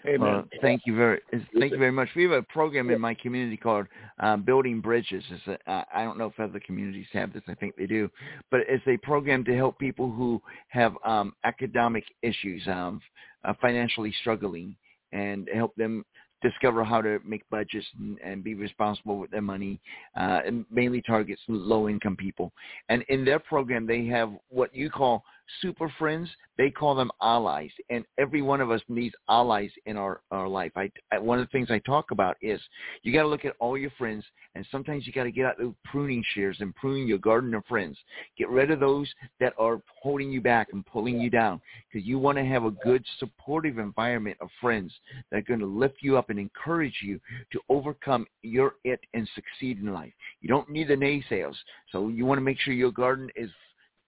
Amen.
Uh, thank you very thank you very much. We have a program in my community called um, Building Bridges. It's a, I don't know if other communities have this. I think they do, but it's a program to help people who have um, academic issues, um, uh, financially struggling, and help them discover how to make budgets and, and be responsible with their money, uh, and mainly targets low income people. And in their program, they have what you call super friends. They call them allies, and every one of us needs allies in our our life. I, I one of the things I talk about is you got to look at all your friends, and sometimes you got to get out those pruning shears and prune your garden of friends. Get rid of those that are holding you back and pulling you down, because you want to have a good supportive environment of friends that are going to lift you up and encourage you to overcome your it and succeed in life. You don't need the naysayers, so you want to make sure your garden is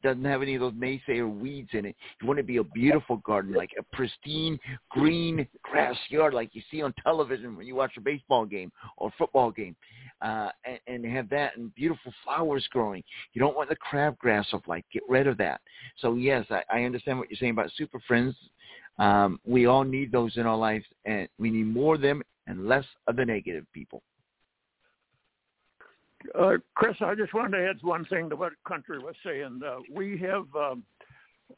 doesn't have any of those naysayer weeds in it. You want to be a beautiful garden, like a pristine green grass yard, like you see on television when you watch a baseball game or football game, uh, and, and have that and beautiful flowers growing. You don't want the crabgrass of life. Get rid of that. So yes, I, I understand what you're saying about super friends. Um, we all need those in our lives, and we need more of them and less of the negative people.
Uh, Chris, I just wanted to add one thing to what Country was saying. Uh, we have um,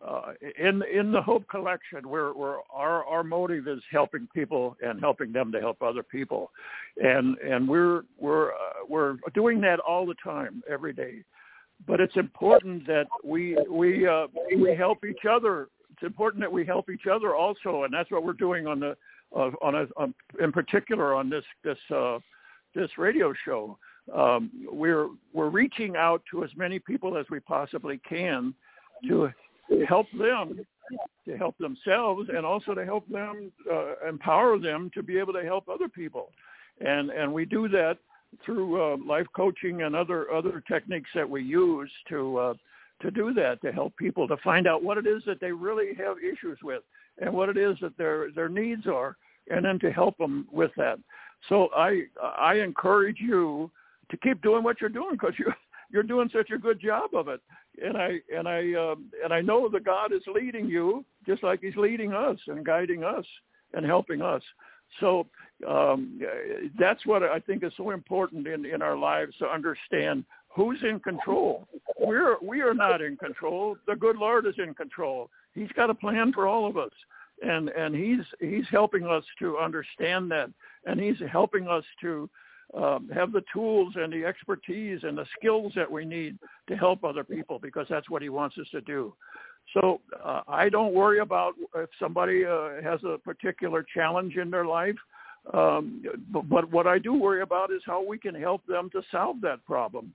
uh, in in the Hope Collection, where our our motive is helping people and helping them to help other people, and and we're we're uh, we're doing that all the time, every day. But it's important that we we uh, we help each other. It's important that we help each other also, and that's what we're doing on the uh, on a on, in particular on this this this radio show um, we're we're reaching out to as many people as we possibly can to help them to help themselves and also to help them uh, empower them to be able to help other people. And and we do that through uh, life coaching and other other techniques that we use to uh, to do that to help people to find out what it is that they really have issues with and what it is that their their needs are and then to help them with that. So i i encourage you to keep doing what you're doing because you're you're doing such a good job of it. And I and I um, and I know that God is leading you just like He's leading us and guiding us and helping us. So um, that's what I think is so important in in our lives to understand who's in control. We're we are not in control. The good Lord is in control. He's got a plan for all of us. and and he's he's helping us to understand that, and he's helping us to um, have the tools and the expertise and the skills that we need to help other people because that's what he wants us to do. So uh, I don't worry about if somebody uh, has a particular challenge in their life. Um, but, but what I do worry about is how we can help them to solve that problem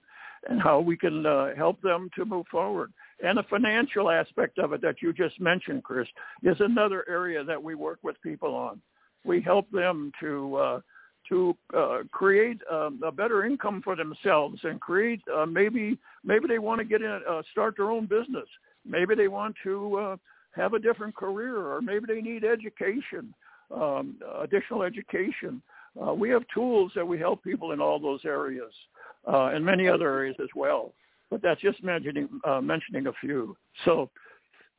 and how we can uh, help them to move forward. And the financial aspect of it that you just mentioned, Chris, is another area that we work with people on. We help them to uh, to uh, create um, a better income for themselves and create uh, maybe maybe they want to get in uh, start their own business. Maybe they want to uh, have a different career or maybe they need education um, additional education. Uh, we have tools that we help people in all those areas uh, and many other areas as well. But that's just mentioning uh, mentioning a few. So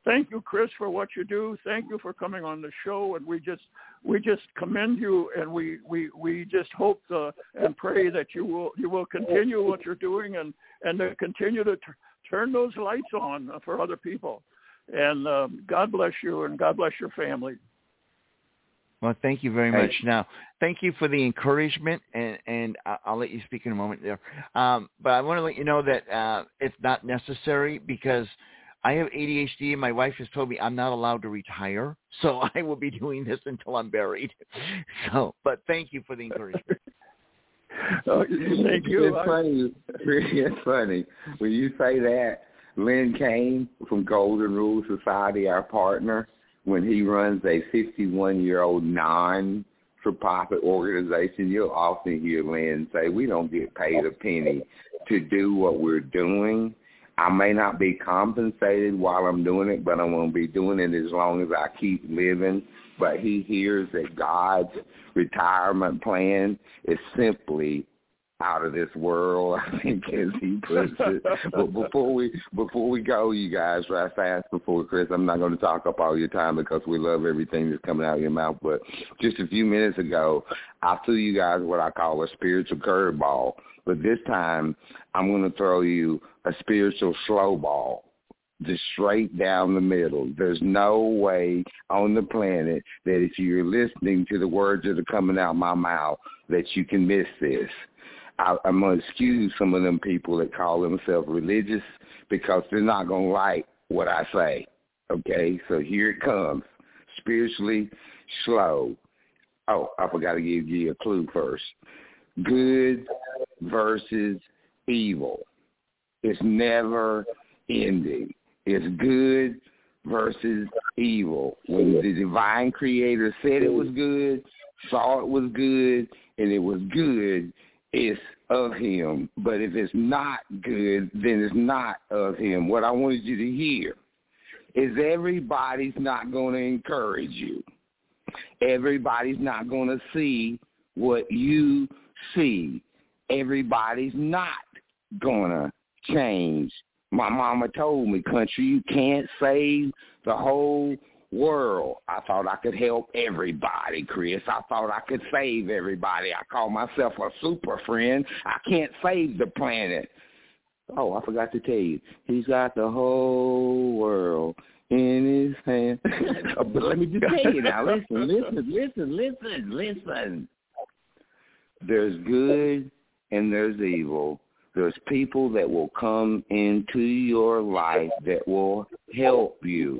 thank you, Chris, for what you do. Thank you for coming on the show, and we just we just commend you, and we we we just hope uh, and pray that you will you will continue what you're doing and and to continue to t- turn those lights on for other people. And um, God bless you, and God bless your family.
Well, thank you very much. Now, thank you for the encouragement, and, and I'll let you speak in a moment there. Um, but I want to let you know that uh, it's not necessary because – I have ADHD, and my wife has told me I'm not allowed to retire, so I will be doing this until I'm buried. So, but thank you for the encouragement.
oh, thank you.
It's funny. It's funny when you say that. Lynn Kane from Golden Rule Society, our partner, when he runs a 51-year-old non-for-profit organization, you'll often hear Lynn say, "We don't get paid a penny to do what we're doing." I may not be compensated while I'm doing it, but I'm going to be doing it as long as I keep living. But he hears that God's retirement plan is simply out of this world, I think as he puts it. but before we before we go, you guys, right fast before Chris, I'm not going to talk up all your time because we love everything that's coming out of your mouth. But just a few minutes ago, I threw you guys what I call a spiritual curveball. But this time, I'm going to throw you a spiritual slow ball just straight down the middle. There's no way on the planet that if you're listening to the words that are coming out my mouth that you can miss this. I, I'm going to excuse some of them people that call themselves religious because they're not going to like what I say. Okay, so here it comes. Spiritually slow. Oh, I forgot to give you a clue first. Good versus evil. It's never ending. It's good versus evil. When the divine creator said it was good, saw it was good, and it was good, it's of him. But if it's not good, then it's not of him. What I wanted you to hear is everybody's not going to encourage you. Everybody's not going to see what you see. Everybody's not to change. My mama told me, country, you can't save the whole world. I thought I could help everybody, Chris. I thought I could save everybody. I call myself a super friend. I can't save the planet. Oh, I forgot to tell you. He's got the whole world in his hand. but let me just tell you now. Listen, listen, listen, listen, listen. There's good and there's evil. There's people that will come into your life that will help you.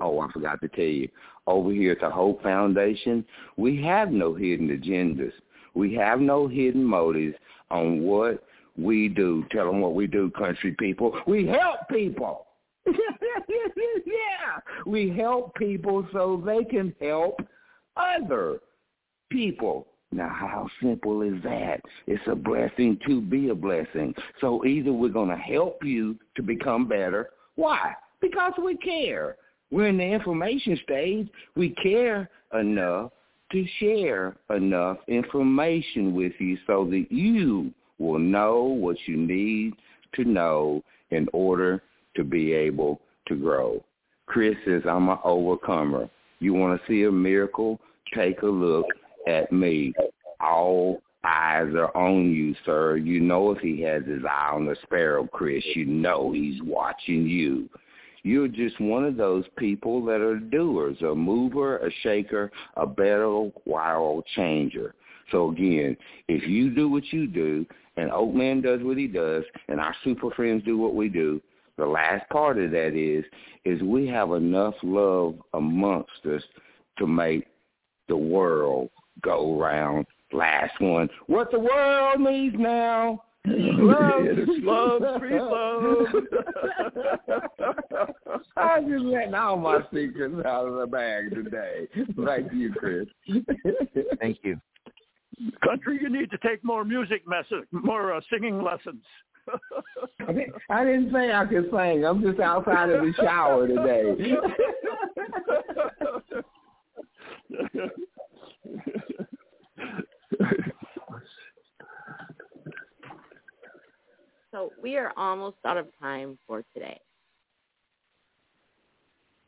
Oh, I forgot to tell you. Over here at the Hope Foundation, we have no hidden agendas. We have no hidden motives on what we do. Tell them what we do, country people. We help people. yeah, we help people so they can help other people. Now, how simple is that? It's a blessing to be a blessing. So either we're going to help you to become better. Why? Because we care. We're in the information stage. We care enough to share enough information with you so that you will know what you need to know in order to be able to grow. Chris says, I'm an overcomer. You want to see a miracle? Take a look at me. All eyes are on you, sir. You know if he has his eye on the sparrow, Chris, you know he's watching you. You're just one of those people that are doers, a mover, a shaker, a better world changer. So again, if you do what you do, and Oakman does what he does, and our super friends do what we do, the last part of that is, is we have enough love amongst us to make the world go round. Last one. What the world needs now
Love, love, free love.
I'm just letting all my secrets out of the bag today. Thank you, Chris.
Thank you.
Country, you need to take more music message, more uh, singing lessons.
I didn't- I didn't say I could sing. I'm just outside of the shower today.
So we are almost out of time for today.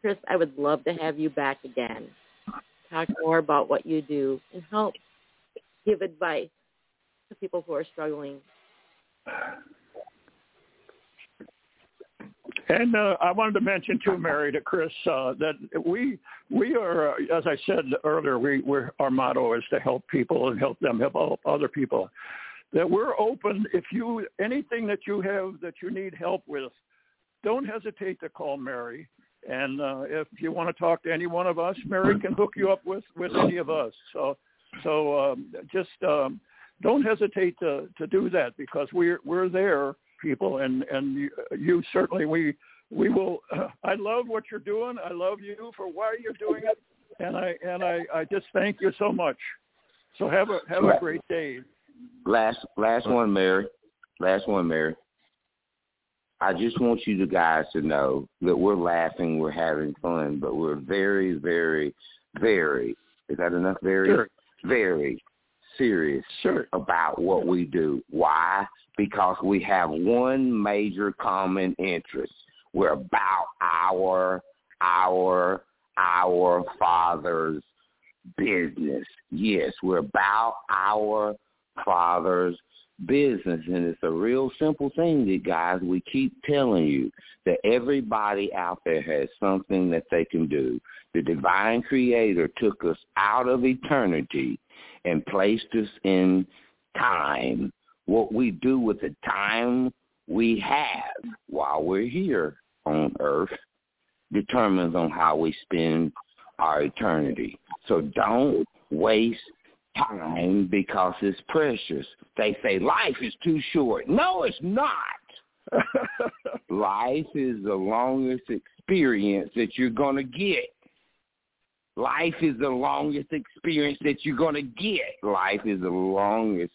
Chris, I would love to have you back again. Talk more about what you do and help give advice to people who are struggling.
And uh, I wanted to mention too, Mary, to Chris, uh, that we we are, uh, as I said earlier, we we're, our motto is to help people and help them help other people. That we're open. If you anything that you have that you need help with, don't hesitate to call Mary. And uh, if you want to talk to any one of us, Mary can hook you up with with any of us. So so um, just um, don't hesitate to to do that because we're we're there people and and you, you certainly we we will uh, i love what you're doing i love you for why you're doing it and i and i i just thank you so much so have a have a great day
Last last one, Mary. Last one, Mary. I just want you guys to know that we're laughing, we're having fun, but we're very, very, very is that enough? Very
Sure.
very serious
sure
about what we do. Why? Because we have one major common interest. We're about our our our father's business. Yes, we're about our father's business and it's a real simple thing that guys we keep telling you that everybody out there has something that they can do. The divine creator took us out of eternity and placed us in time. What we do with the time we have while we're here on earth determines on how we spend our eternity. So don't waste time because it's precious. They say life is too short. No, it's not. Life is the longest experience that you're going to get. Life is the longest experience that you're going to get. Life is the longest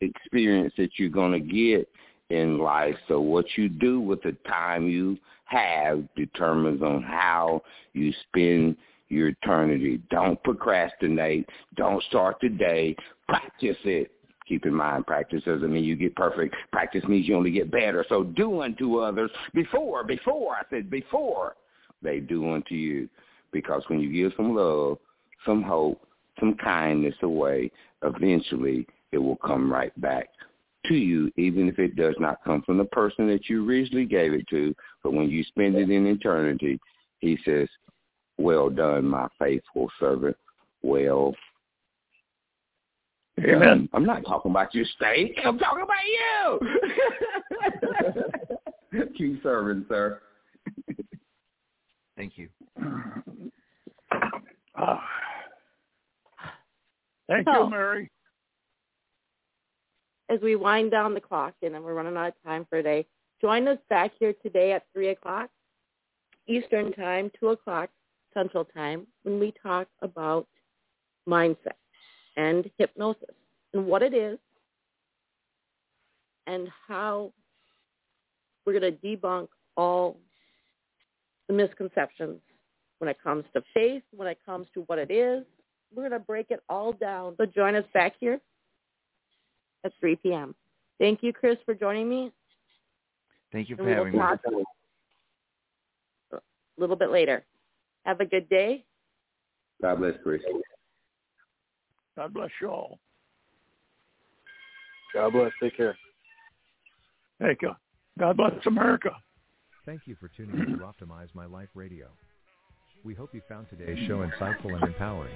experience that you're going to get in life. So what you do with the time you have determines on how you spend your eternity. Don't procrastinate. Don't start today. Practice it. Keep in mind, practice doesn't mean you get perfect. Practice means you only get better. So do unto others before, before, I said before they do unto you. Because when you give some love, some hope, some kindness away, eventually it will come right back to you, even if it does not come from the person that you originally gave it to. But when you spend it in eternity, he says, well done, my faithful servant. Well
amen
done. I'm not talking about your steak. I'm talking about you. Keep serving, sir.
Thank you.
Ah. thank
So-
you mary
As we wind down the clock, and then we're running out of time for today, join us back here today at 3 o'clock Eastern Time, 2 o'clock Central Time, when we talk about mindset and hypnosis and what it is and how we're going to debunk all the misconceptions when it comes to faith, when it comes to what it is. We're going to break it all down. So join us back here at 3 p.m. Thank you, Chris, for joining me.
Thank you
And
for
we will
having me.
talk a little bit later. Have a good day.
God bless, Chris.
god bless you all
God bless. Take care.
thank you god bless america
Thank you for tuning in to Optimize My Life Radio. We hope you found today's show insightful and empowering.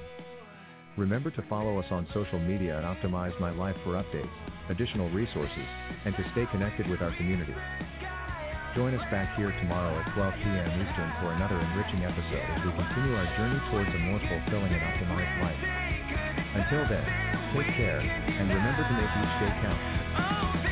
Remember to follow us on social media at Optimize My Life for updates, additional resources, and to stay connected with our community. Join us back here tomorrow at 12 p.m. Eastern for another enriching episode as we continue our journey towards a more fulfilling and optimized life. Until then, take care, and remember to make each day count.